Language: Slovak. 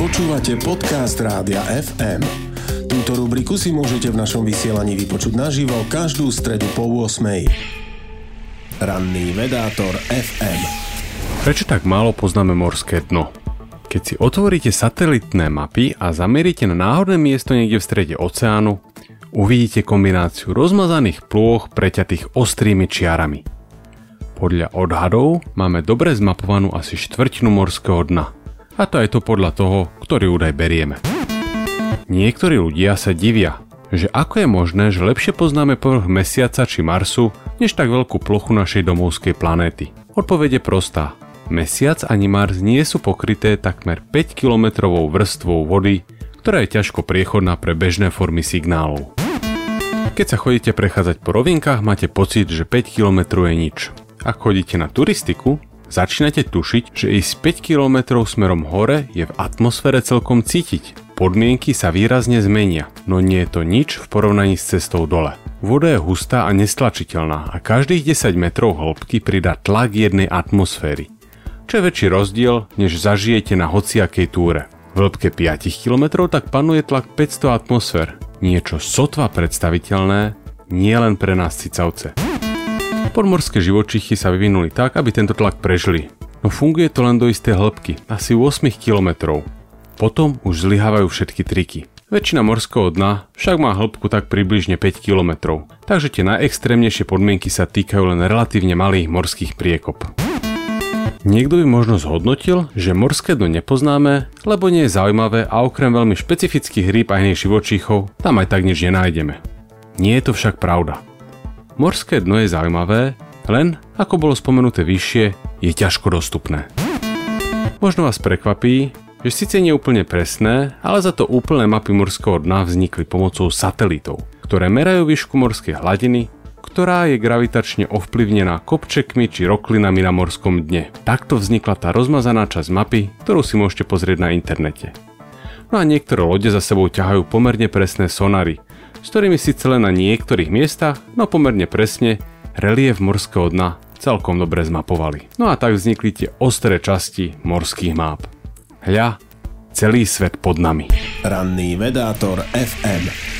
Počúvate podcast Rádia FM. Túto rubriku si môžete v našom vysielaní vypočuť naživo každú stredu po 8. Ranný vedátor FM. Prečo tak málo poznáme morské dno? Keď si otvoríte satelitné mapy a zameríte na náhodné miesto niekde v strede oceánu, uvidíte kombináciu rozmazaných plôch preťatých ostrými čiarami. Podľa odhadov máme dobre zmapovanú asi štvrtinu morského dna. A to aj to podľa toho, ktorý údaj berieme. Niektorí ľudia sa divia, že ako je možné, že lepšie poznáme povrch Mesiaca či Marsu, než tak veľkú plochu našej domovskej planéty. Odpovede prostá. Mesiac ani Mars nie sú pokryté takmer 5-kilometrovou vrstvou vody, ktorá je ťažko priechodná pre bežné formy signálov. Keď sa chodíte prechádzať po rovinkách, máte pocit, že 5 km je nič. Ak chodíte na turistiku, začínate tušiť, že ísť 5 km smerom hore je v atmosfére celkom cítiť. Podmienky sa výrazne zmenia, no nie je to nič v porovnaní s cestou dole. Voda je hustá a nestlačiteľná a každých 10 metrov hĺbky pridá tlak jednej atmosféry. Čo je väčší rozdiel, než zažijete na hociakej túre. V hĺbke 5 km tak panuje tlak 500 atmosfér. Niečo sotva predstaviteľné, nie len pre nás cicavce. Podmorské živočichy sa vyvinuli tak, aby tento tlak prežili. No funguje to len do istej hĺbky, asi 8 km. Potom už zlyhávajú všetky triky. Väčšina morského dna však má hĺbku tak približne 5 km, takže tie najextrémnejšie podmienky sa týkajú len relatívne malých morských priekop. Niekto by možno zhodnotil, že morské dno nepoznáme, lebo nie je zaujímavé a okrem veľmi špecifických rýb a iných živočíchov tam aj tak nič nenájdeme. Nie je to však pravda. Morské dno je zaujímavé, len, ako bolo spomenuté vyššie, je ťažko dostupné. Možno vás prekvapí, že síce nie úplne presné, ale za to úplné mapy morského dna vznikli pomocou satelitov, ktoré merajú výšku morskej hladiny, ktorá je gravitačne ovplyvnená kopčekmi či roklinami na morskom dne. Takto vznikla tá rozmazaná časť mapy, ktorú si môžete pozrieť na internete. No a niektoré lode za sebou ťahajú pomerne presné sonary, s ktorými síce len na niektorých miestach, no pomerne presne, relief morského dna celkom dobre zmapovali. No a tak vznikli tie ostré časti morských máp. Hľa, celý svet pod nami. Ranný vedátor FM.